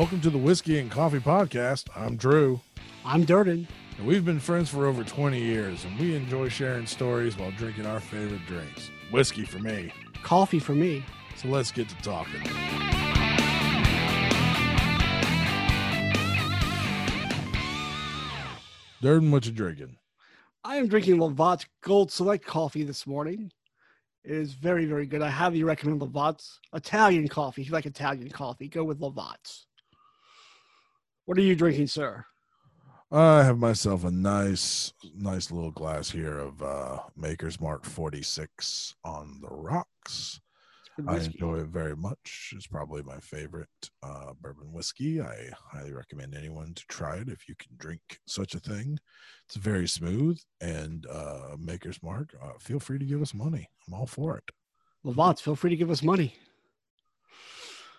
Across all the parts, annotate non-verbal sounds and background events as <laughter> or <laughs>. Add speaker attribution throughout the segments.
Speaker 1: Welcome to the Whiskey and Coffee Podcast. I'm Drew,
Speaker 2: I'm Durden.
Speaker 1: and we've been friends for over 20 years, and we enjoy sharing stories while drinking our favorite drinks. Whiskey for me.
Speaker 2: Coffee for me.
Speaker 1: So let's get to talking. Durden, what you drinking?
Speaker 2: I am drinking Lavazza Gold Select coffee this morning. It is very, very good. I highly recommend Lavazza Italian coffee. If you like Italian coffee, go with Lavazza. What are you drinking, sir?
Speaker 1: I have myself a nice, nice little glass here of uh, Maker's Mark 46 on the rocks. I enjoy it very much. It's probably my favorite uh, bourbon whiskey. I highly recommend anyone to try it if you can drink such a thing. It's very smooth and uh, Maker's Mark. Uh, feel free to give us money. I'm all for it.
Speaker 2: Lavazza, feel free to give us money.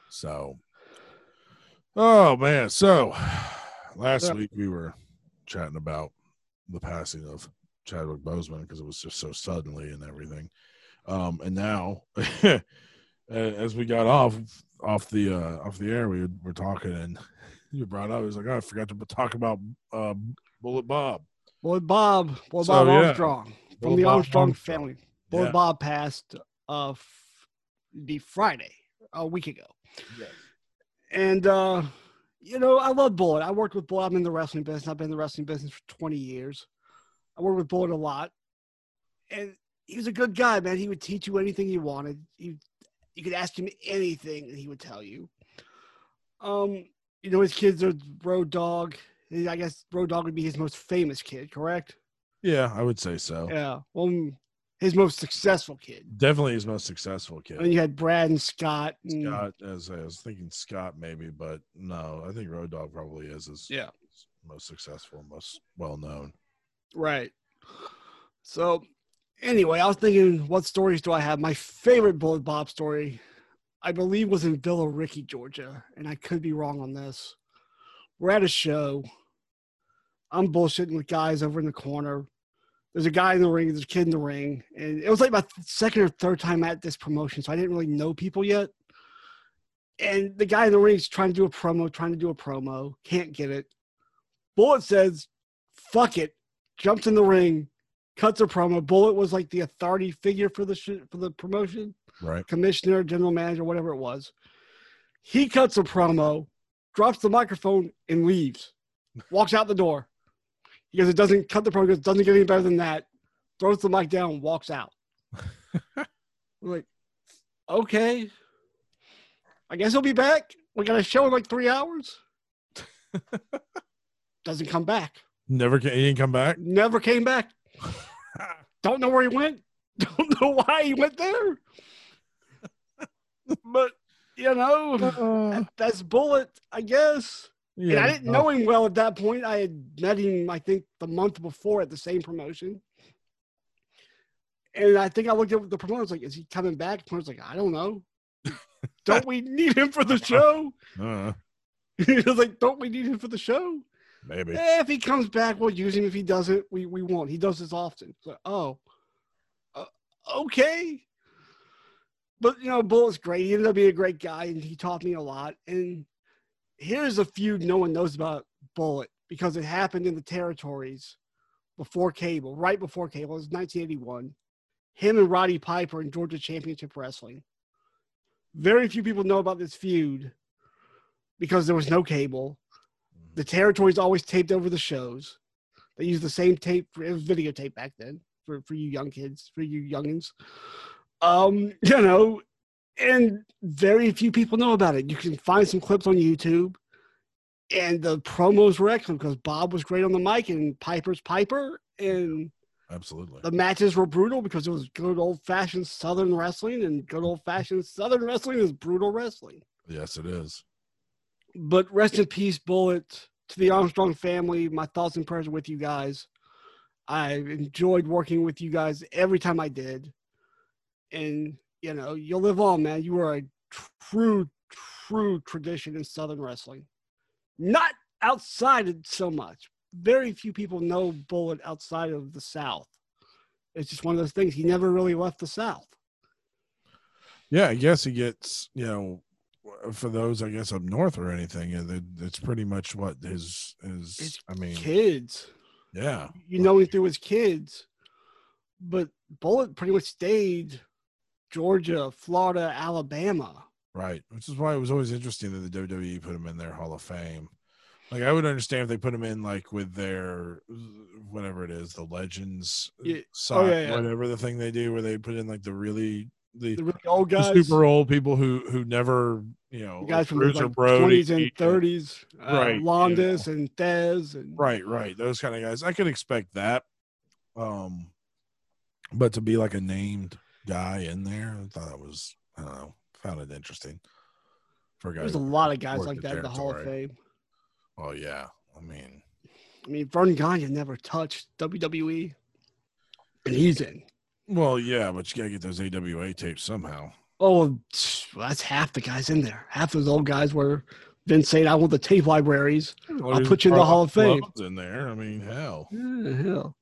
Speaker 1: So, oh man. So, <sighs> last
Speaker 2: Yeah.
Speaker 1: week we were chatting about the passing of Chadwick Boseman because it was just so suddenly and everything. Um, and now, <laughs> as we got off off the uh, off the air, we were talking and <laughs> you brought up. He was like, oh, I forgot to talk about uh, Bullet Bob.
Speaker 2: Bullet Bob, Boy
Speaker 1: So,
Speaker 2: Bob
Speaker 1: yeah.
Speaker 2: Armstrong from the
Speaker 1: Bob
Speaker 2: Armstrong,
Speaker 1: Armstrong.
Speaker 2: family.
Speaker 1: Yeah.
Speaker 2: Bob passed uh, the Friday, a week ago. And uh, you know, I love Bullet. I worked with Bullet. I'm in the wrestling business. I've been in the wrestling business for 20 years. I worked with Bullet a lot, and he was a good guy, man. He would teach you anything you wanted. You you could ask him anything, and he would tell you. Um, you know, his kids are Road Dog. I guess Road Dog would be his most famous kid, correct?
Speaker 1: Yeah, I would say so.
Speaker 2: Yeah. Well, his most successful kid.
Speaker 1: Definitely his most successful kid.
Speaker 2: then you had Brad and Scott. and-
Speaker 1: Scott, as I was thinking, Scott maybe, but no, I think Road Dog probably is his
Speaker 2: Yeah.
Speaker 1: most successful, most well known.
Speaker 2: Right. So, anyway, I was thinking, what stories do I have? My favorite Bullet Bob story, I believe, was in Villa Rica, Georgia, and I could be wrong on this. We're at a show. I'm bullshitting with guys over in the corner. There's a guy in the ring. There's a kid in the ring, and it was like my second or third time at this promotion, so I didn't really know people yet. And the guy in the ring is trying to do a promo, trying to do a promo, can't get it. Bullet says, "Fuck it," jumps in the ring, cuts a promo. Bullet was like the authority figure for the sh- for the promotion,
Speaker 1: Right.
Speaker 2: commissioner, general manager, whatever it was. He cuts a promo, drops the microphone, and leaves. Walks out the door. He goes, "It doesn't cut the promo. It doesn't get any better than that." Throws the mic down, walks out. I'm <laughs> like, okay. I guess he'll be back. We got a show in like three hours. <laughs> Doesn't come back.
Speaker 1: Never came, he didn't come back.
Speaker 2: Never came back. <laughs> Don't know where he went. Don't know why he went there. but you know, that- that's Bullet, I guess. And I didn't know him well at that point. I had met him, I think, the month before at the same promotion. And I think I looked at the promoter. I was like, "Is he coming back?" The promoter's like, "I don't know. <laughs> don't we need him for the show?"
Speaker 1: Uh, <laughs>
Speaker 2: he was like, "Don't we need him for the show?"
Speaker 1: maybe.
Speaker 2: Eh, if he comes back, we'll use him. If he doesn't, we, we won't. He does this often. Like, oh, uh, okay. But, you know, Bullet's great. He ended up being a great guy, and he taught me a lot. And here's a feud no one knows about Bullet because it happened in the territories before cable, right before cable. It was 1981. Him and Roddy Piper in Georgia Championship Wrestling. Very few people know about this feud because there was no cable the territories always taped over the shows. They used the same tape. It was videotape back then for, for you young kids, for you youngins. Um, <laughs> you know, and very few people know about it. You can find some clips on YouTube, and the promos were excellent because Bob was great on the mic and Piper's Piper, and
Speaker 1: Absolutely.
Speaker 2: the matches were brutal because it was good old fashioned Southern wrestling, and good old fashioned Southern wrestling is brutal wrestling
Speaker 1: Yes, it is.
Speaker 2: but rest in peace, Bullet. To the Armstrong family, my thoughts and prayers are with you guys. I enjoyed working with you guys every time I did, and you know you'll live on, man. You are a true, true tradition in Southern wrestling. Not outside so much. Very few people know Bullet outside of the South. It's just one of those things. He never really left the South.
Speaker 1: Yeah, I guess he gets, you know, for those I guess up north or anything. It's pretty much what his his.
Speaker 2: His
Speaker 1: I mean,
Speaker 2: Kids,
Speaker 1: yeah,
Speaker 2: you know him through his kids, but Bullet pretty much stayed Georgia, Florida, Alabama.
Speaker 1: right. Which is why it was always interesting that the WWE put him in their Hall of Fame. Like I would understand if they put him in like with their whatever it is, the Legends
Speaker 2: Yeah.
Speaker 1: side,
Speaker 2: Oh, yeah, yeah.
Speaker 1: whatever the thing they do where they put in like the really the,
Speaker 2: The really old
Speaker 1: the super old people who who never you know
Speaker 2: the guys from the like, 20s and 30s, uh,
Speaker 1: Right, you
Speaker 2: Londos and Thesz. And,
Speaker 1: Right, right. Those kind of guys. I could expect that. Um but to be like a named guy in there, I thought that was I don't know, found it interesting. For
Speaker 2: There's a lot of guys like that in the Hall of. Fame.
Speaker 1: Oh yeah. I mean,
Speaker 2: I mean, Verne Gagne never touched WWE, and he's in.
Speaker 1: well, yeah, but you gotta get those AWA tapes somehow.
Speaker 2: Oh, that's half the guys in there. Half of those old guys were Vince saying, "I want the tape libraries."
Speaker 1: Well,
Speaker 2: I'll put you in the Hall of Fame.
Speaker 1: In there. I mean, hell.
Speaker 2: Yeah, hell,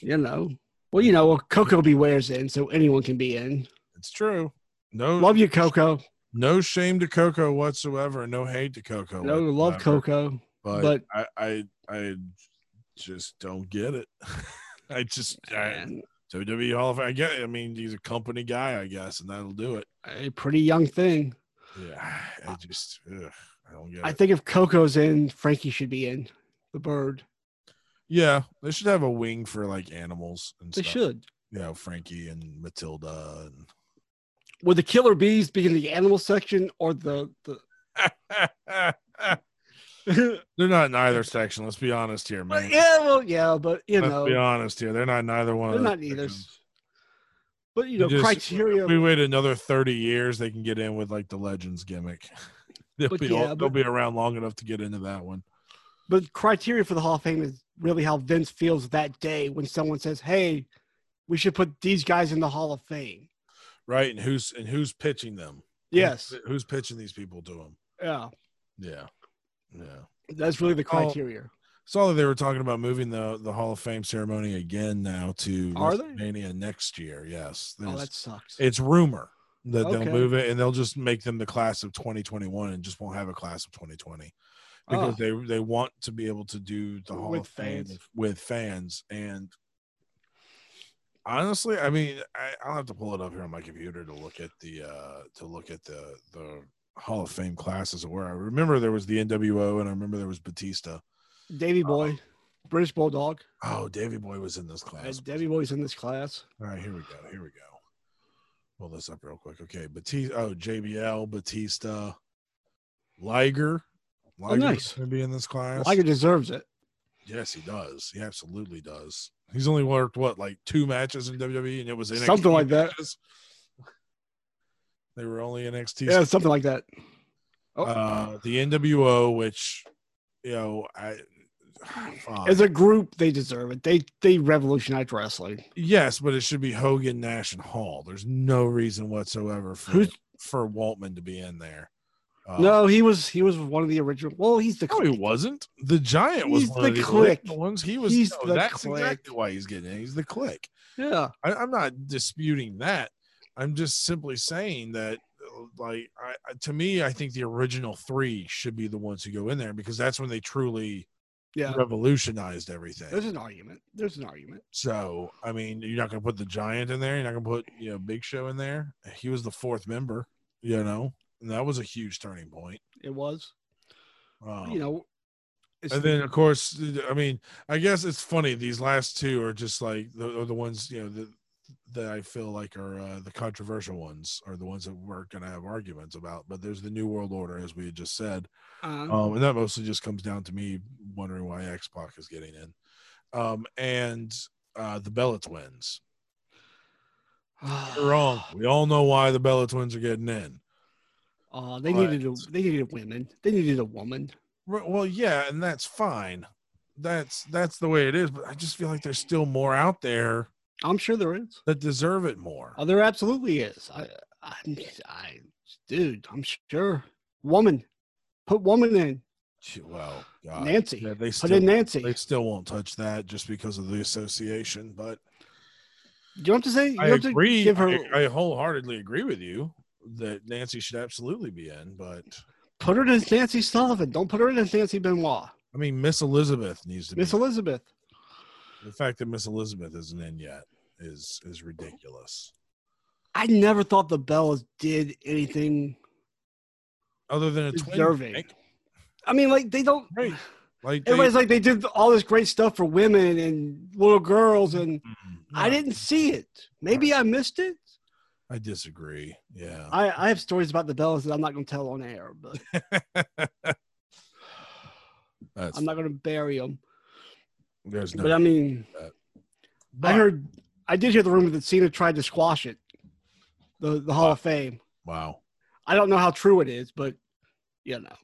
Speaker 2: you know. Well, you know, well, Koko B. Ware's in, so anyone can be in.
Speaker 1: It's true. No
Speaker 2: Love you, Koko.
Speaker 1: no shame to Koko whatsoever. No hate to Koko.
Speaker 2: No, love. Koko.
Speaker 1: but,
Speaker 2: but-
Speaker 1: I, I I just don't get it. <laughs> I just I, WWE Hall of Fame. I get. it. I mean, he's a company guy, I guess, and that'll do it.
Speaker 2: a pretty young thing.
Speaker 1: Yeah, I just ugh, I don't get
Speaker 2: I
Speaker 1: it.
Speaker 2: think if Koko's in, Frankie should be in. The bird.
Speaker 1: Yeah, they should have a wing for like animals and
Speaker 2: They
Speaker 1: stuff.
Speaker 2: should.
Speaker 1: You know, Frankie and Matilda and.
Speaker 2: Would the killer bees be in the animal section or the the? <laughs>
Speaker 1: They're not in either section. Let's be honest here,
Speaker 2: But
Speaker 1: man.
Speaker 2: yeah, well, yeah, but you
Speaker 1: Let's be honest here. They're not in either one.
Speaker 2: they're not either.
Speaker 1: sections.
Speaker 2: But you know,
Speaker 1: just-
Speaker 2: criteria.
Speaker 1: We wait another 30 years, they can get in with like the Legends gimmick. <laughs> they'll,
Speaker 2: But
Speaker 1: be,
Speaker 2: yeah,
Speaker 1: they'll
Speaker 2: but-
Speaker 1: be around long enough to get into that one.
Speaker 2: But criteria for the Hall of Fame is really how Vince feels that day when someone says, "Hey, we should put these guys in the Hall of Fame."
Speaker 1: Right. And who's and who's pitching them?
Speaker 2: Yes,
Speaker 1: Who's, who's pitching these people to him?
Speaker 2: yeah,
Speaker 1: Yeah. Yeah.
Speaker 2: that's really the
Speaker 1: Oh,
Speaker 2: criteria.
Speaker 1: Saw that they were talking about moving the the Hall of Fame ceremony again now to
Speaker 2: Are they?
Speaker 1: Next year. Yes.
Speaker 2: Oh, that sucks.
Speaker 1: it's rumor that
Speaker 2: Okay.
Speaker 1: they'll move it and they'll just make them the class of 2021 and just won't have a class of 2020 because
Speaker 2: Oh.
Speaker 1: they they want to be able to do the Hall
Speaker 2: With
Speaker 1: of Fame
Speaker 2: fans.
Speaker 1: with fans and honestly I mean I, I'll have to pull it up here on my computer to look at the uh to look at the the Hall of Fame classes where I remember there was the NWO and I remember there was Batista
Speaker 2: Davy Boy, British Bulldog.
Speaker 1: oh Davy Boy was in this class
Speaker 2: Uh, Davy Boy's in this class.
Speaker 1: all right, here we go. Here we go. Pull this up real quick. Okay, Batista. Oh, JBL, Batista, Liger. Liger's
Speaker 2: nice.
Speaker 1: Gonna be in this class.
Speaker 2: Liger deserves it.
Speaker 1: Yes, he does. He absolutely does. He's only worked what, like two matches in WWE, and it was NXT
Speaker 2: Something like that.
Speaker 1: They were only NXT.
Speaker 2: Yeah, something like that. Oh.
Speaker 1: Uh, the NWO, which you know, I. <sighs>
Speaker 2: As a group, they deserve it. They they revolutionized wrestling.
Speaker 1: Yes, but it should be Hogan, Nash, and Hall. There's no reason whatsoever for
Speaker 2: Who's-
Speaker 1: for Waltman to be in there. Uh,
Speaker 2: no, he was he was one of the original. Well, he's the
Speaker 1: no, he wasn't. The Giant was
Speaker 2: He's
Speaker 1: one
Speaker 2: the
Speaker 1: of the
Speaker 2: clique.
Speaker 1: original ones. He was.
Speaker 2: He's
Speaker 1: no,
Speaker 2: the
Speaker 1: that's
Speaker 2: clique.
Speaker 1: exactly why he's getting in. He's the click.
Speaker 2: yeah.
Speaker 1: I, I'm not disputing that. I'm just simply saying that, like, I, I- to me, I think the original three should be the ones who go in there because that's when they truly
Speaker 2: Yeah.
Speaker 1: revolutionized everything.
Speaker 2: There's an argument. There's an argument.
Speaker 1: So, I mean, you're not going to put the Giant in there. You're not going to put, you know, Big Show in there. He was the fourth member, you know, and that was a huge turning point.
Speaker 2: It was.
Speaker 1: Um,
Speaker 2: you know.
Speaker 1: And then, of course, I mean, I guess it's funny. These last two are just like the, are the ones, you know, that, that I feel like are uh, the controversial ones, are the ones that we're going to have arguments about. But there's the New World Order, as we had just said.
Speaker 2: uh,
Speaker 1: Um, and that mostly just comes down to me wondering why X Pac is getting in. Um, and uh, the Bella twins. <sighs> You're wrong. We all know why the Bella twins are getting in.
Speaker 2: Oh, they
Speaker 1: But-
Speaker 2: needed a they needed women. They needed a woman.
Speaker 1: Well, yeah, and that's fine. That's that's the way it is. But I just feel like there's still more out there
Speaker 2: I'm sure there is.
Speaker 1: that deserve it more.
Speaker 2: Oh, there absolutely is. I, I, I, dude, I'm sure. Woman, put woman in.
Speaker 1: Well, God,
Speaker 2: Nancy,
Speaker 1: yeah, they
Speaker 2: put
Speaker 1: still
Speaker 2: in Nancy.
Speaker 1: they still won't touch that just because of the association. But
Speaker 2: Do you have to say? You
Speaker 1: I agree.
Speaker 2: Give her.
Speaker 1: I, I wholeheartedly agree with you. That Nancy should absolutely be in, but
Speaker 2: Put her in as Nancy Sullivan. Don't put her in as Nancy Benoit.
Speaker 1: I mean, Miss Elizabeth needs to be
Speaker 2: Miss
Speaker 1: be.
Speaker 2: Elizabeth.
Speaker 1: the fact that Miss Elizabeth isn't in yet is is ridiculous.
Speaker 2: I never thought the Bellas did anything.
Speaker 1: Other than a twin
Speaker 2: Deserving.
Speaker 1: remake,
Speaker 2: I mean, like they don't.
Speaker 1: right? Like they-
Speaker 2: Everybody's like they did all this great stuff for women and little girls, and
Speaker 1: Mm,
Speaker 2: I didn't see it. Maybe I missed it.
Speaker 1: I disagree. Yeah.
Speaker 2: I, I have stories about the Bellas that I'm not going to tell on air, but <laughs>
Speaker 1: That's
Speaker 2: I'm not going to bury them.
Speaker 1: there's no.
Speaker 2: But I mean, I heard, I did hear the rumor that Cena tried to squash it, the the Hall of Fame.
Speaker 1: Wow.
Speaker 2: I don't know how true it is, but you know,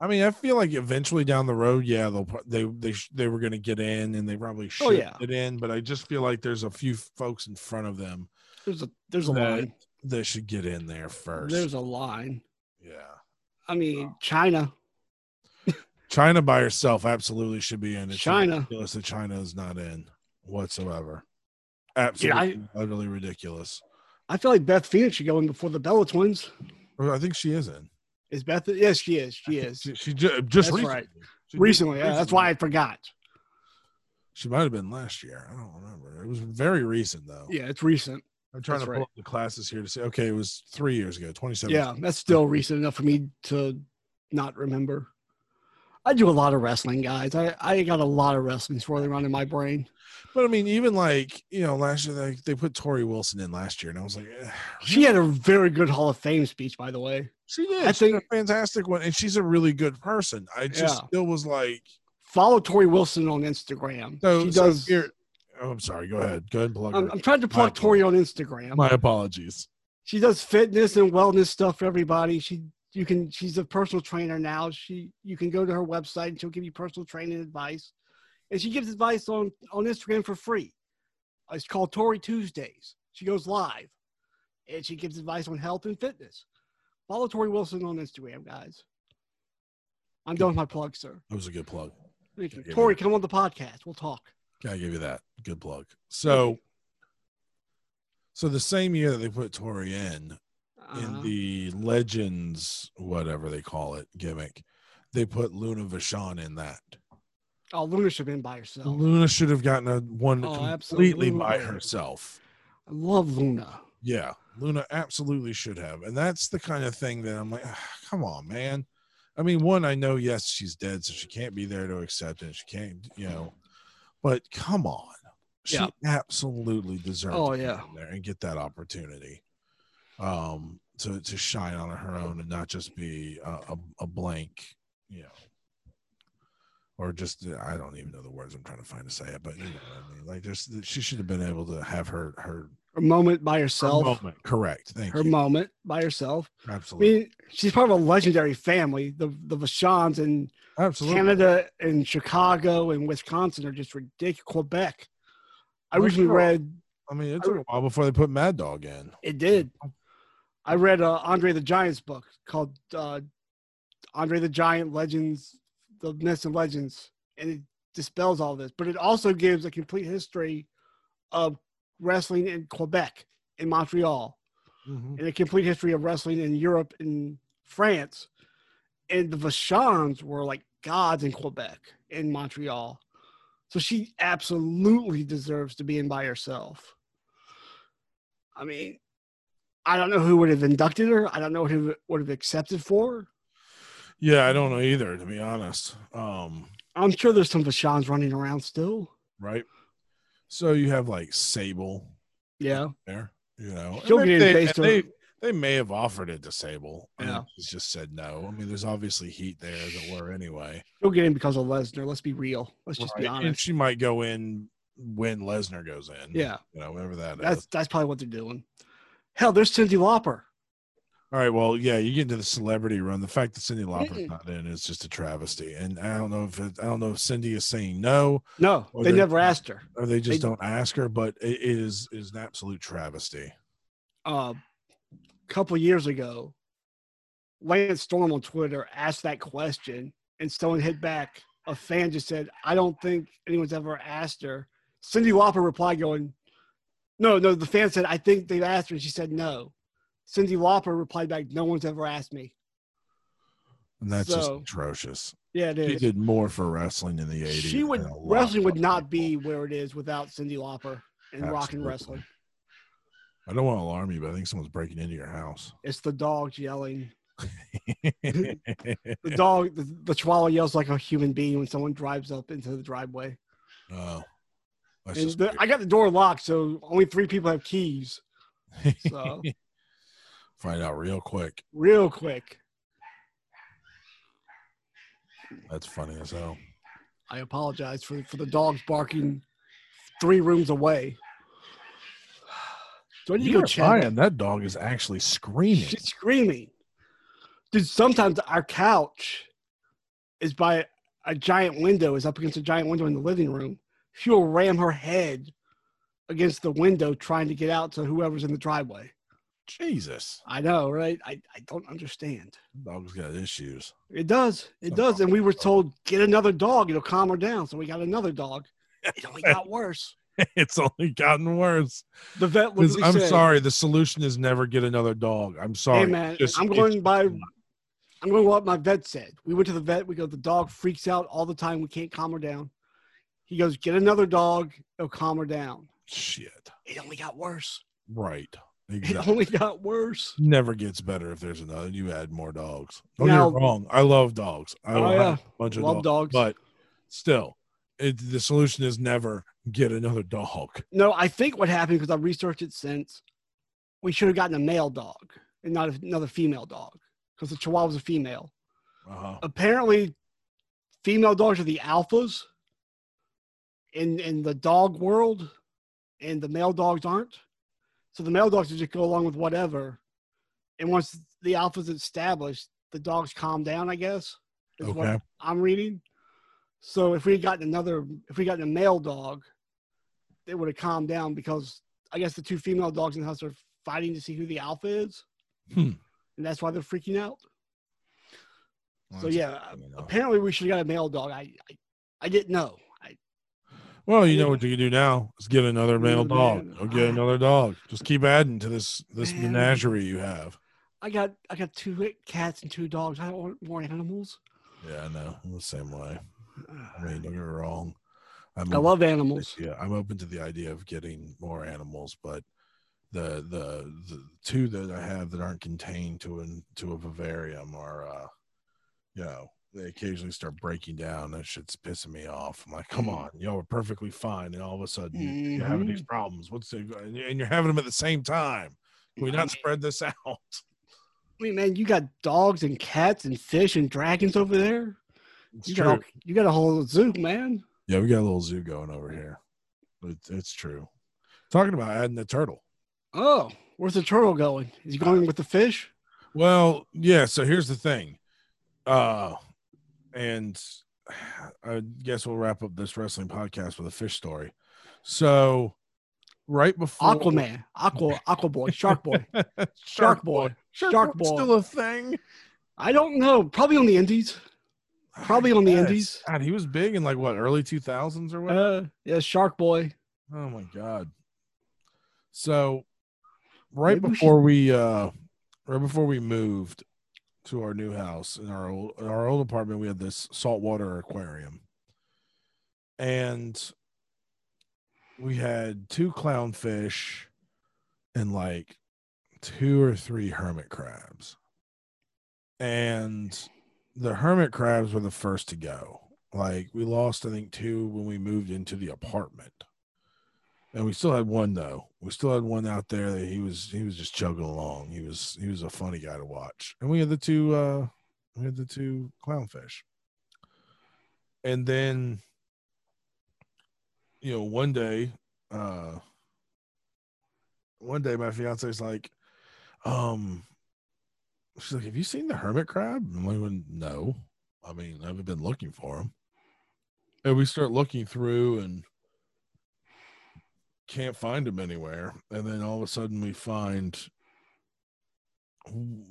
Speaker 1: I mean, I feel like eventually down the road, yeah, they'll they they they were going to get in, and they probably oh, should
Speaker 2: Oh, yeah.
Speaker 1: get in. But I just feel like there's a few folks in front of them
Speaker 2: there's a there's a
Speaker 1: that
Speaker 2: line.
Speaker 1: that should get in there first.
Speaker 2: There's a line.
Speaker 1: yeah,
Speaker 2: I mean, Chyna,
Speaker 1: Chyna by herself absolutely should be in. It's
Speaker 2: Chyna.
Speaker 1: ridiculous that Chyna is not in whatsoever. Absolutely, utterly ridiculous.
Speaker 2: I feel like Beth Phoenix should go in before the Bella twins.
Speaker 1: I think she is in.
Speaker 2: Is Beth? Yes, she is. She is.
Speaker 1: She, she ju- just
Speaker 2: That's
Speaker 1: recently.
Speaker 2: right.
Speaker 1: She
Speaker 2: Recently,
Speaker 1: just
Speaker 2: yeah, that's why I forgot.
Speaker 1: She might have been last year. I don't remember. It was very recent though.
Speaker 2: Yeah, it's recent.
Speaker 1: I'm trying
Speaker 2: that's
Speaker 1: to
Speaker 2: right.
Speaker 1: pull up the classes here to say. Okay, it was three years ago, 2017.
Speaker 2: Yeah, that's still recent enough for me to not remember. I do a lot of wrestling, guys. I, I got a lot of wrestling swirling around in my brain.
Speaker 1: But I mean, even like you know, last year they, they put Torrie Wilson in last year, and I was like, eh,
Speaker 2: She had a very good Hall of Fame speech, by the way.
Speaker 1: she did.
Speaker 2: I
Speaker 1: She
Speaker 2: think-
Speaker 1: a fantastic one, and she's a really good person. I just
Speaker 2: Yeah.
Speaker 1: still was like,
Speaker 2: Follow Torrie Wilson on Instagram.
Speaker 1: so,
Speaker 2: she
Speaker 1: so
Speaker 2: does.
Speaker 1: here. Oh, I'm sorry. Go ahead. Go ahead and plug
Speaker 2: I'm. I'm trying to plug Torrie on Instagram.
Speaker 1: My apologies.
Speaker 2: she does fitness and wellness stuff for everybody. She you can she's a personal trainer now. She you can go to her website and she'll give you personal training advice. And she gives advice on on Instagram for free. It's called Torrie Tuesdays. She goes live and she gives advice on health and fitness. Follow Torrie Wilson on Instagram, guys. I'm done with my plug, sir.
Speaker 1: That was a good plug.
Speaker 2: Thank you.
Speaker 1: Torrie,
Speaker 2: come on the podcast. We'll talk.
Speaker 1: Gotta give you that. Good plug. So, so the same year that they put Torrie in, in
Speaker 2: Uh,
Speaker 1: the Legends, whatever they call it, gimmick, they put Luna Vachon in that.
Speaker 2: oh, Luna should have been by herself.
Speaker 1: Luna should have gotten a one
Speaker 2: Oh,
Speaker 1: completely by herself.
Speaker 2: I love Luna.
Speaker 1: Yeah, Luna absolutely should have, and that's the kind of thing that I'm like, "Ah, come on, man. I mean, one, I know, yes, she's dead, so she can't be there to accept it. She can't, you know, but come on, she
Speaker 2: Yeah.
Speaker 1: absolutely deserves.
Speaker 2: Oh,
Speaker 1: to be
Speaker 2: yeah.
Speaker 1: in there and get that opportunity, um, to to shine on her own and not just be a, a, a blank, you know. Or just I don't even know the words I'm trying to find to say it, but you know what I mean. Like, there's she should have been able to have her her
Speaker 2: Her moment by
Speaker 1: her
Speaker 2: herself.
Speaker 1: moment. Correct. Thank
Speaker 2: her
Speaker 1: you.
Speaker 2: moment by herself.
Speaker 1: Absolutely.
Speaker 2: I mean, she's part of a legendary family. The the Vachons in
Speaker 1: Absolutely.
Speaker 2: Canada and Chicago and Wisconsin are just ridiculous. Quebec. I recently
Speaker 1: sure.
Speaker 2: read
Speaker 1: I mean, it took a while before they put Mad Dog in.
Speaker 2: it did. I read uh, Andre the Giant's book called uh, Andre the Giant Legends, the Myths and Legends, and it dispels all this. But it also gives a complete history of wrestling in Quebec, in Montreal,
Speaker 1: Mhm.
Speaker 2: and a complete history of wrestling in Europe and France. And the Vachons were like gods in Quebec, in Montreal. So she absolutely deserves to be in by herself. I mean, I don't know who would have inducted her. I don't know who would have accepted for her.
Speaker 1: Yeah, I don't know either, to be honest. Um,
Speaker 2: I'm sure there's some Vachons running around still.
Speaker 1: right. So you have like Sable
Speaker 2: Yeah.
Speaker 1: there, you know. They,
Speaker 2: based
Speaker 1: they, they may have offered it to Sable.
Speaker 2: Yeah.
Speaker 1: She's just said no. I mean, there's obviously heat there, as it were, anyway.
Speaker 2: She'll get in because of Lesnar. Let's be real. Let's just be
Speaker 1: Right. And
Speaker 2: honest.
Speaker 1: she might go in when Lesnar goes in.
Speaker 2: Yeah.
Speaker 1: You know, whatever that is.
Speaker 2: That's that's probably what they're doing. Hell, there's Cyndi Lauper.
Speaker 1: All right. Well, yeah, you get into the celebrity run. The fact that Cyndi Lauper's not in is just a travesty. And I don't know if it, I don't know if Cyndi is saying no
Speaker 2: No, they never asked her.
Speaker 1: or they just
Speaker 2: They-
Speaker 1: don't ask her, but it is is an absolute travesty.
Speaker 2: uh, a couple years ago, Lance Storm on Twitter asked that question, and someone hit back. A fan just said, "I don't think anyone's ever asked her." Cyndi Lauper replied, "Going, no, no." The fan said, "I think they've asked her," and she said, "No." Cyndi Lauper replied back, "No one's ever asked me."
Speaker 1: And that's just
Speaker 2: So-
Speaker 1: atrocious.
Speaker 2: Yeah, it
Speaker 1: She did more for wrestling in the 80s.
Speaker 2: She would
Speaker 1: than a lot
Speaker 2: wrestling would not
Speaker 1: people.
Speaker 2: be where it is without Cyndi Lauper and rock and wrestling.
Speaker 1: I don't want to alarm you, but I think someone's breaking into your house.
Speaker 2: It's the dogs yelling. <laughs> The dog, the, the chihuahua yells like a human being when someone drives up into the driveway.
Speaker 1: oh.
Speaker 2: The, I got the door locked, so only three people have keys. So <laughs>
Speaker 1: Find out real quick.
Speaker 2: real quick,
Speaker 1: That's funny as hell.
Speaker 2: I apologize for for the dogs barking three rooms away. Do I need to
Speaker 1: You're
Speaker 2: go check?
Speaker 1: lying. That dog is actually screaming.
Speaker 2: She's screaming. Dude, sometimes our couch is by a giant window, is up against a giant window in the living room. She will ram her head against the window trying to get out to whoever's in the driveway.
Speaker 1: Jesus.
Speaker 2: I know, right? I, I don't understand.
Speaker 1: Dog's got issues.
Speaker 2: It does. It
Speaker 1: Some
Speaker 2: does. And we were told, get another dog. It'll calm her down. So we got another dog. It only <laughs> got worse.
Speaker 1: it's only gotten worse.
Speaker 2: The vet literally
Speaker 1: I'm
Speaker 2: said,
Speaker 1: sorry. The solution is never get another dog. I'm sorry.
Speaker 2: Hey man,
Speaker 1: Just-
Speaker 2: I'm going by. I'm going what my vet said. We went to the vet. We go. The dog freaks out all the time. We can't calm her down. He goes, get another dog. It'll calm her down.
Speaker 1: Shit.
Speaker 2: It only got worse.
Speaker 1: Right.
Speaker 2: It
Speaker 1: Exactly.
Speaker 2: only got worse.
Speaker 1: Never gets better if there's another. You add more dogs. Don't
Speaker 2: Now-
Speaker 1: get wrong. I love dogs. I
Speaker 2: Oh, yeah.
Speaker 1: a bunch of
Speaker 2: Love
Speaker 1: dogs,
Speaker 2: dogs.
Speaker 1: But still, it, the solution is never get another dog.
Speaker 2: No, I think what happened because I researched it since. We should have gotten a male dog and not another female dog because the Chihuahua was a female.
Speaker 1: Uh-huh.
Speaker 2: apparently female dogs are the alphas in in the dog world and the male dogs aren't so the male dogs just go along with whatever and once the alpha's established the dogs calm down i guess is
Speaker 1: Okay.
Speaker 2: what i'm reading so if we gotten another if we gotten a male dog they would have calmed down because i guess the two female dogs in the house are fighting to see who the alpha is
Speaker 1: Hmm.
Speaker 2: and that's why they're freaking out
Speaker 1: Well,
Speaker 2: so yeah,
Speaker 1: good to know.
Speaker 2: apparently we should have got a male dog. I, I, I didn't know.
Speaker 1: Well, you know what you can do now is get another male dog. Go get another dog. Just keep adding to this this
Speaker 2: Man.
Speaker 1: menagerie you have.
Speaker 2: I got, I got two cats and two dogs. I don't want more animals.
Speaker 1: Yeah, I know. I'm the same way. I mean, don't get me wrong. I'm
Speaker 2: I love animals.
Speaker 1: Yeah, I'm open to the idea of getting more animals, but the the the two that I have that aren't contained to an to a vivarium are, uh, you know, they occasionally start breaking down. That shit's pissing me off. I'm like, come on, y'all are perfectly fine, and all of a sudden you're having
Speaker 2: Mm-hmm.
Speaker 1: these problems. What's the, and you're- having them at the same time? Can we not spread this <laughs> out?
Speaker 2: I mean, man, you got dogs and cats and fish and dragons over there.
Speaker 1: It's
Speaker 2: You
Speaker 1: true.
Speaker 2: got, all, you got a whole zoo, man.
Speaker 1: Yeah, we got a little zoo going over here. It, it's true. Talking about adding the turtle.
Speaker 2: Oh, where's the turtle going? Is he going with the fish?
Speaker 1: Well, yeah. So here's the thing, uh, and <sighs> I guess we'll wrap up this wrestling podcast with a fish story. So, right before
Speaker 2: Aquaman, Aqua, <laughs> Aqua Boy, Shark Boy, <laughs>
Speaker 1: Shark,
Speaker 2: Shark Boy, Shark
Speaker 1: Boy's
Speaker 2: Boy.
Speaker 1: still a thing.
Speaker 2: I don't know. Probably on the Indies. Probably on the <sighs>
Speaker 1: Yes.
Speaker 2: Indies.
Speaker 1: God, he was big in like what early 2000s or what?
Speaker 2: Uh, yeah, Shark Boy.
Speaker 1: Oh my god. So right
Speaker 2: Maybe we
Speaker 1: before we uh right before we moved to our new house in our old in our old apartment we had this saltwater aquarium. And we had two clownfish and like two or three hermit crabs. And the hermit crabs were the first to go. Like we lost, I think, two when we moved into the apartment. And we still had one though. We still had one out there that he was he was just chugging along. He was he was a funny guy to watch. And we had the two uh we had the two clownfish. And then you know, one day, uh one day my fiance's like, um she's like, Have you seen the hermit crab? And I'm like, no. I mean, I haven't been looking for him. And we start looking through and can't find him anywhere. And then all of a sudden we find,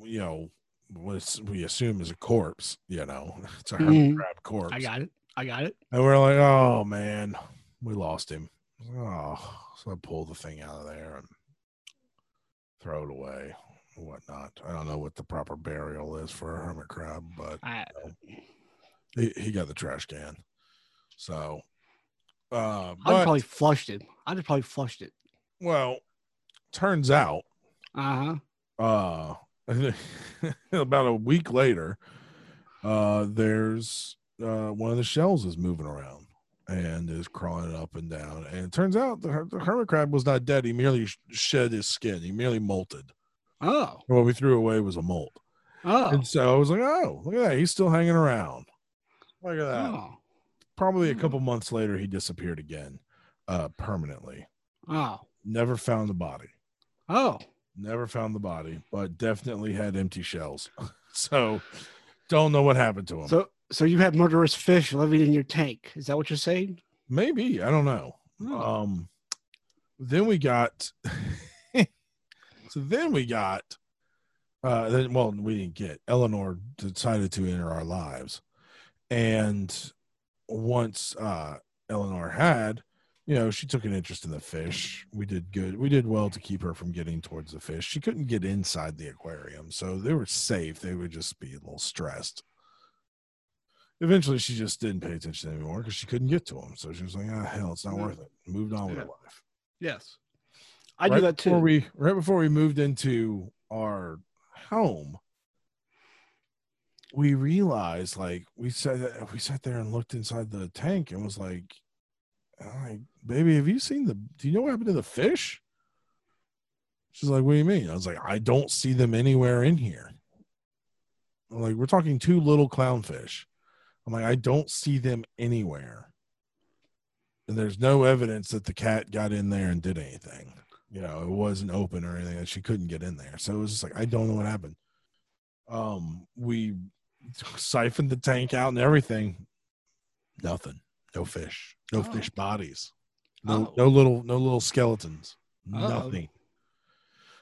Speaker 1: you know, what we assume is a corpse, you know, <laughs> it's a hermit
Speaker 2: Mhm.
Speaker 1: crab corpse.
Speaker 2: I got it. I got it.
Speaker 1: And we're like, oh man, we lost him. Oh, so I pull the thing out of there and throw it away. whatnot. I don't know what the proper burial is for a hermit crab, but
Speaker 2: I,
Speaker 1: he, he got the trash can. So, uh,
Speaker 2: I'd
Speaker 1: but
Speaker 2: probably flushed it. I'd have probably flushed it.
Speaker 1: well, turns out,
Speaker 2: Uh huh. <laughs>
Speaker 1: uh, about a week later, uh, there's uh, one of the shells is moving around and is crawling up and down. And it turns out the, the hermit crab was not dead. He merely shed his skin. He merely molted.
Speaker 2: Oh.
Speaker 1: What we threw away was a molt.
Speaker 2: Oh.
Speaker 1: And so I was like, oh, look at that. He's still hanging around. Look at that.
Speaker 2: Oh.
Speaker 1: Probably a
Speaker 2: Hmm.
Speaker 1: couple months later, he disappeared again, uh, permanently.
Speaker 2: Oh.
Speaker 1: Never found the body.
Speaker 2: Oh.
Speaker 1: Never found the body, but definitely had empty shells. <laughs> so don't know what happened to him.
Speaker 2: So so you have murderous fish living in your tank. Is that what you're saying?
Speaker 1: Maybe. I don't know.
Speaker 2: Oh.
Speaker 1: Um then we got <laughs> so then we got uh then well we didn't get Eleanor decided to enter our lives. And once uh Eleanor had, you know, she took an interest in the fish. We did good. We did well to keep her from getting towards the fish. She couldn't get inside the aquarium, so they were safe. They would just be a little stressed. Eventually, she just didn't pay attention anymore because she couldn't get to them. So she was like, "Ah, hell, it's not
Speaker 2: Yeah.
Speaker 1: worth it." Moved on with her life.
Speaker 2: Yes. I
Speaker 1: right
Speaker 2: do that
Speaker 1: Before
Speaker 2: too.
Speaker 1: we, right before we moved into our home, we realized like we sat we sat there and looked inside the tank and was like, "Like, baby, have you seen the? Do you know what happened to the fish?" She's like, "What do you mean?" I was like, "I don't see them anywhere in here." I'm like, we're talking two little clownfish. I'm like, I don't see them anywhere. And there's no evidence that the cat got in there and did anything. You know, it wasn't open or anything that she couldn't get in there. So it was just like, I don't know what happened. Um, we siphoned the tank out and everything. Nothing. No fish. No
Speaker 2: Oh.
Speaker 1: fish bodies. No
Speaker 2: Oh.
Speaker 1: no little no little skeletons.
Speaker 2: Oh.
Speaker 1: Nothing.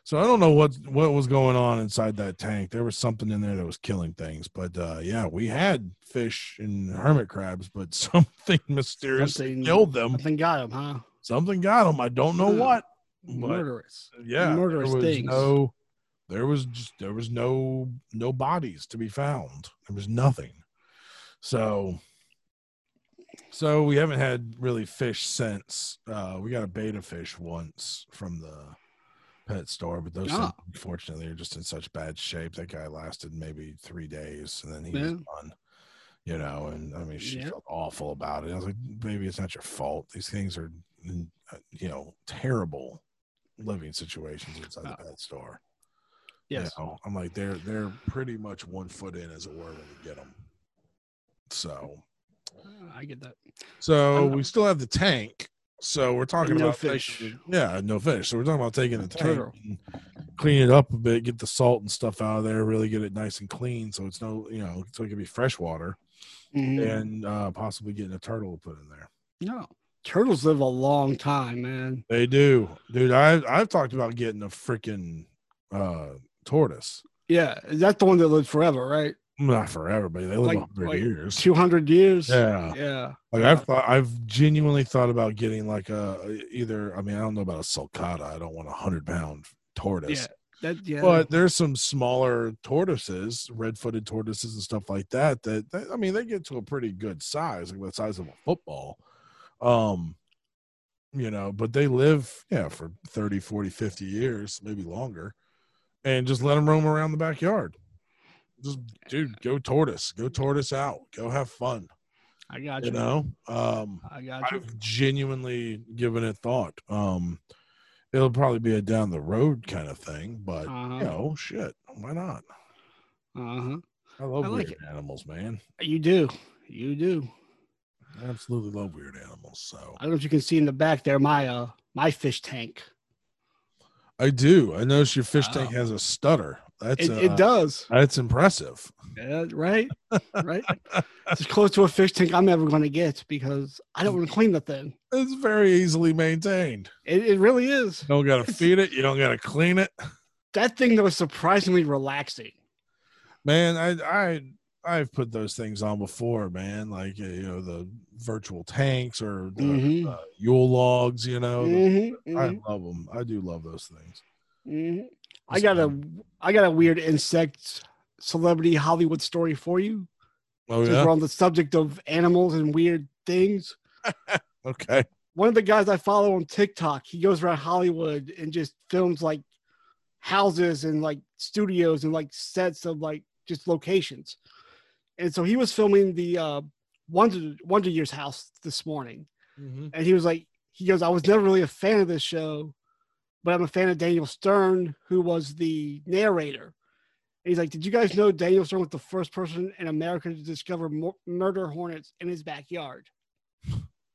Speaker 1: So I don't know what what was going on inside that tank. There was something in there that was killing things. But uh yeah, we had fish and hermit crabs, but <laughs> something mysterious
Speaker 2: Something-
Speaker 1: killed them.
Speaker 2: Something got him, huh?
Speaker 1: Something got them. I don't know what. But
Speaker 2: Murderous.
Speaker 1: yeah,
Speaker 2: Murderous
Speaker 1: there was
Speaker 2: things.
Speaker 1: no there was just there was no no bodies to be found. There was nothing. So so we haven't had really fish since. Uh we got a betta fish once from the pet store, but those things, unfortunately are just in such bad shape. That guy lasted maybe three days and then he
Speaker 2: Yeah.
Speaker 1: was gone. You know, and I mean, she
Speaker 2: Yeah.
Speaker 1: felt awful about it. I was like, "Baby, it's not your fault. These things are, uh, you know, terrible living situations inside the
Speaker 2: Ah.
Speaker 1: pet store."
Speaker 2: Yes.
Speaker 1: You know, I'm like, they're they're pretty much one foot in, as it were, when you get them. So,
Speaker 2: Uh, I get that.
Speaker 1: so we still have the tank. So we're talking
Speaker 2: no
Speaker 1: about
Speaker 2: fish.
Speaker 1: taking- yeah, no fish. So we're talking about taking the tank,
Speaker 2: Turtle.
Speaker 1: and clean it up a bit, get the salt and stuff out of there, really get it nice and clean, so it's no, you know, so it can be fresh water,
Speaker 2: Mhm.
Speaker 1: and uh, possibly getting a turtle put in there.
Speaker 2: No. Turtles live a long time, man.
Speaker 1: They do, dude. I've I've talked about getting a freaking uh, tortoise.
Speaker 2: Yeah. That's the one that lived forever, right?
Speaker 1: Not forever, but they live
Speaker 2: Like-
Speaker 1: hundred
Speaker 2: like
Speaker 1: years.
Speaker 2: 200 years.
Speaker 1: Yeah.
Speaker 2: Yeah.
Speaker 1: Like
Speaker 2: Yeah.
Speaker 1: I've thought, I've genuinely thought about getting like a either. I mean, I don't know about a sulcata. I don't want a hundred pound tortoise.
Speaker 2: Yeah. That, yeah.
Speaker 1: But there's some smaller tortoises, red-footed tortoises and stuff like that, that. That I mean, they get to a pretty good size, like the size of a football. Um, you know, but they live, yeah, for 30, 40, 50 years, maybe longer, and just let them roam around the backyard. Just, dude, go tortoise, go tortoise out, go have fun.
Speaker 2: I got
Speaker 1: You
Speaker 2: you.
Speaker 1: know, um,
Speaker 2: I got you.
Speaker 1: I've genuinely given it thought. Um, it'll probably be a down the road kind of thing, but
Speaker 2: Uh-huh.
Speaker 1: you know, shit, why not?
Speaker 2: Uh huh.
Speaker 1: I love
Speaker 2: I like
Speaker 1: weird animals, man.
Speaker 2: You do. You do.
Speaker 1: I absolutely love weird animals. So
Speaker 2: I don't know if you can see in the back there my uh my fish tank.
Speaker 1: I do. I notice your fish tank has a stutter. That's
Speaker 2: It,
Speaker 1: uh,
Speaker 2: it does.
Speaker 1: That's impressive.
Speaker 2: Yeah, right. Right. <laughs> it's as close to a fish tank I'm ever going to get because I don't want to clean the thing.
Speaker 1: It's very easily maintained.
Speaker 2: It, it really is.
Speaker 1: You don't got to feed it. You don't got to clean it.
Speaker 2: That thing that was surprisingly relaxing.
Speaker 1: Man, I I I've put those things on before, man. Like you know the virtual tanks or the
Speaker 2: Mhm.
Speaker 1: uh, Yule logs. You know, the-
Speaker 2: Mhm,
Speaker 1: I
Speaker 2: mhm,
Speaker 1: love them. I do love those things.
Speaker 2: mhm. I got a I got a weird insect celebrity Hollywood story for you.
Speaker 1: Oh
Speaker 2: Since
Speaker 1: yeah.
Speaker 2: we're on the subject of animals and weird things. <laughs>
Speaker 1: Okay.
Speaker 2: One of the guys I follow on TikTok, he goes around Hollywood and just films like houses and like studios and like sets of like just locations. And so he was filming the uh Wonder Wonder Years house this morning.
Speaker 1: Mhm.
Speaker 2: And he was like, he goes, I was never really a fan of this show, but I'm a fan of Daniel Stern, who was the narrator. And he's like, Did you guys know Daniel Stern was the first person in America to discover mur- murder hornets in his backyard?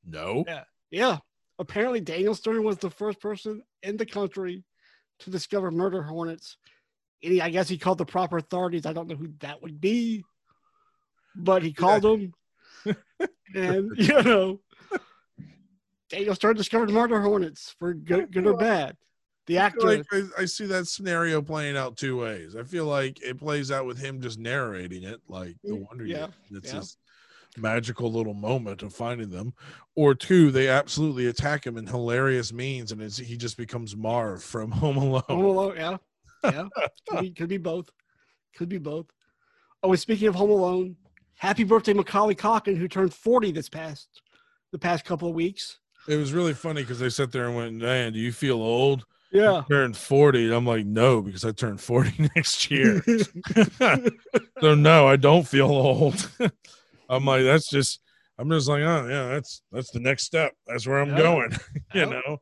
Speaker 1: No.
Speaker 2: Yeah. Yeah. Apparently, Daniel Stern was the first person in the country to discover murder hornets. And he, I guess he called the proper authorities. I don't know who that would be, but he called them. and, <laughs> you know, Daniel Stern discovered murder hornets for good, good or bad. The
Speaker 1: I
Speaker 2: actor.
Speaker 1: like I, I see that scenario playing out two ways. I feel like it plays out with him just narrating it, like the
Speaker 2: Mm,
Speaker 1: Wonder
Speaker 2: yeah,
Speaker 1: Years. It's
Speaker 2: yeah.
Speaker 1: magical little moment of finding them, or two, they absolutely attack him in hilarious means, and it's, he just becomes Marv from <laughs> Home Alone.
Speaker 2: Home Alone, yeah, yeah, could be, could be both, could be both. Oh, and speaking of Home Alone, happy birthday, Macaulay Culkin, who turned forty this past the past couple of weeks.
Speaker 1: It was really funny because they sat there and went, "Man, do you feel old?"
Speaker 2: Yeah,
Speaker 1: You turned forty, I'm like, "No," because I turned forty <laughs> next year. <laughs> <laughs> so no, I don't feel old. I'm like, that's just. I'm just like, oh yeah, that's that's the next step. That's where I'm
Speaker 2: Yeah.
Speaker 1: going. you know.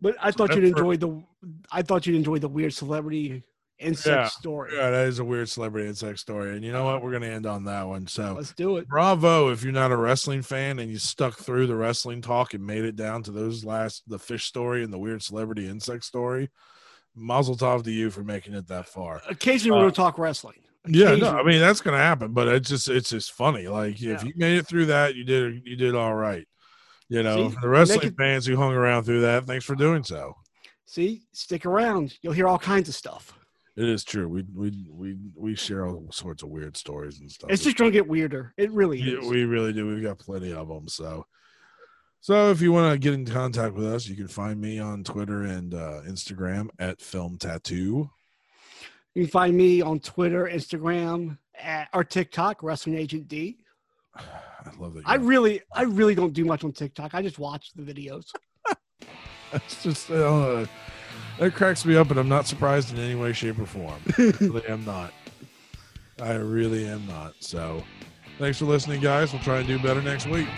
Speaker 2: but I thought
Speaker 1: that's
Speaker 2: you'd enjoy the. I thought you'd enjoy the weird celebrity insect
Speaker 1: Yeah,
Speaker 2: story.
Speaker 1: Yeah, that is a weird celebrity insect story, and you know what? We're gonna end on that one. So
Speaker 2: Let's do it.
Speaker 1: bravo if you're not a wrestling fan and you stuck through the wrestling talk and made it down to those last the fish story and the weird celebrity insect story. Mazel tov to you for making it that far.
Speaker 2: Occasionally, we're
Speaker 1: Uh,
Speaker 2: going to talk wrestling.
Speaker 1: Yeah, no, I mean that's gonna happen, but it's just it's just funny. Like
Speaker 2: Yeah.
Speaker 1: if you made it through that, you did you did all right. You know,
Speaker 2: See,
Speaker 1: the wrestling
Speaker 2: it-
Speaker 1: fans who hung around through that, thanks for doing so.
Speaker 2: See, stick around. You'll hear all kinds of stuff.
Speaker 1: It is true. We we we we share all sorts of weird stories and stuff.
Speaker 2: It's just going to get weirder. It really
Speaker 1: Yeah,
Speaker 2: is.
Speaker 1: we really do. We've got plenty of them. So, so if you want to get in contact with us, you can find me on Twitter and uh, Instagram at Film Tattoo.
Speaker 2: You can find me on Twitter, Instagram, at, or TikTok, Wrestling Agent D.
Speaker 1: I love that.
Speaker 2: I really, I really don't do much on TikTok. I just watch the videos. <laughs>
Speaker 1: That's just uh, that cracks me up, and I'm not surprised in any way, shape, or form. I really am not. I really am not. So, thanks for listening, guys. We'll try and do better next week.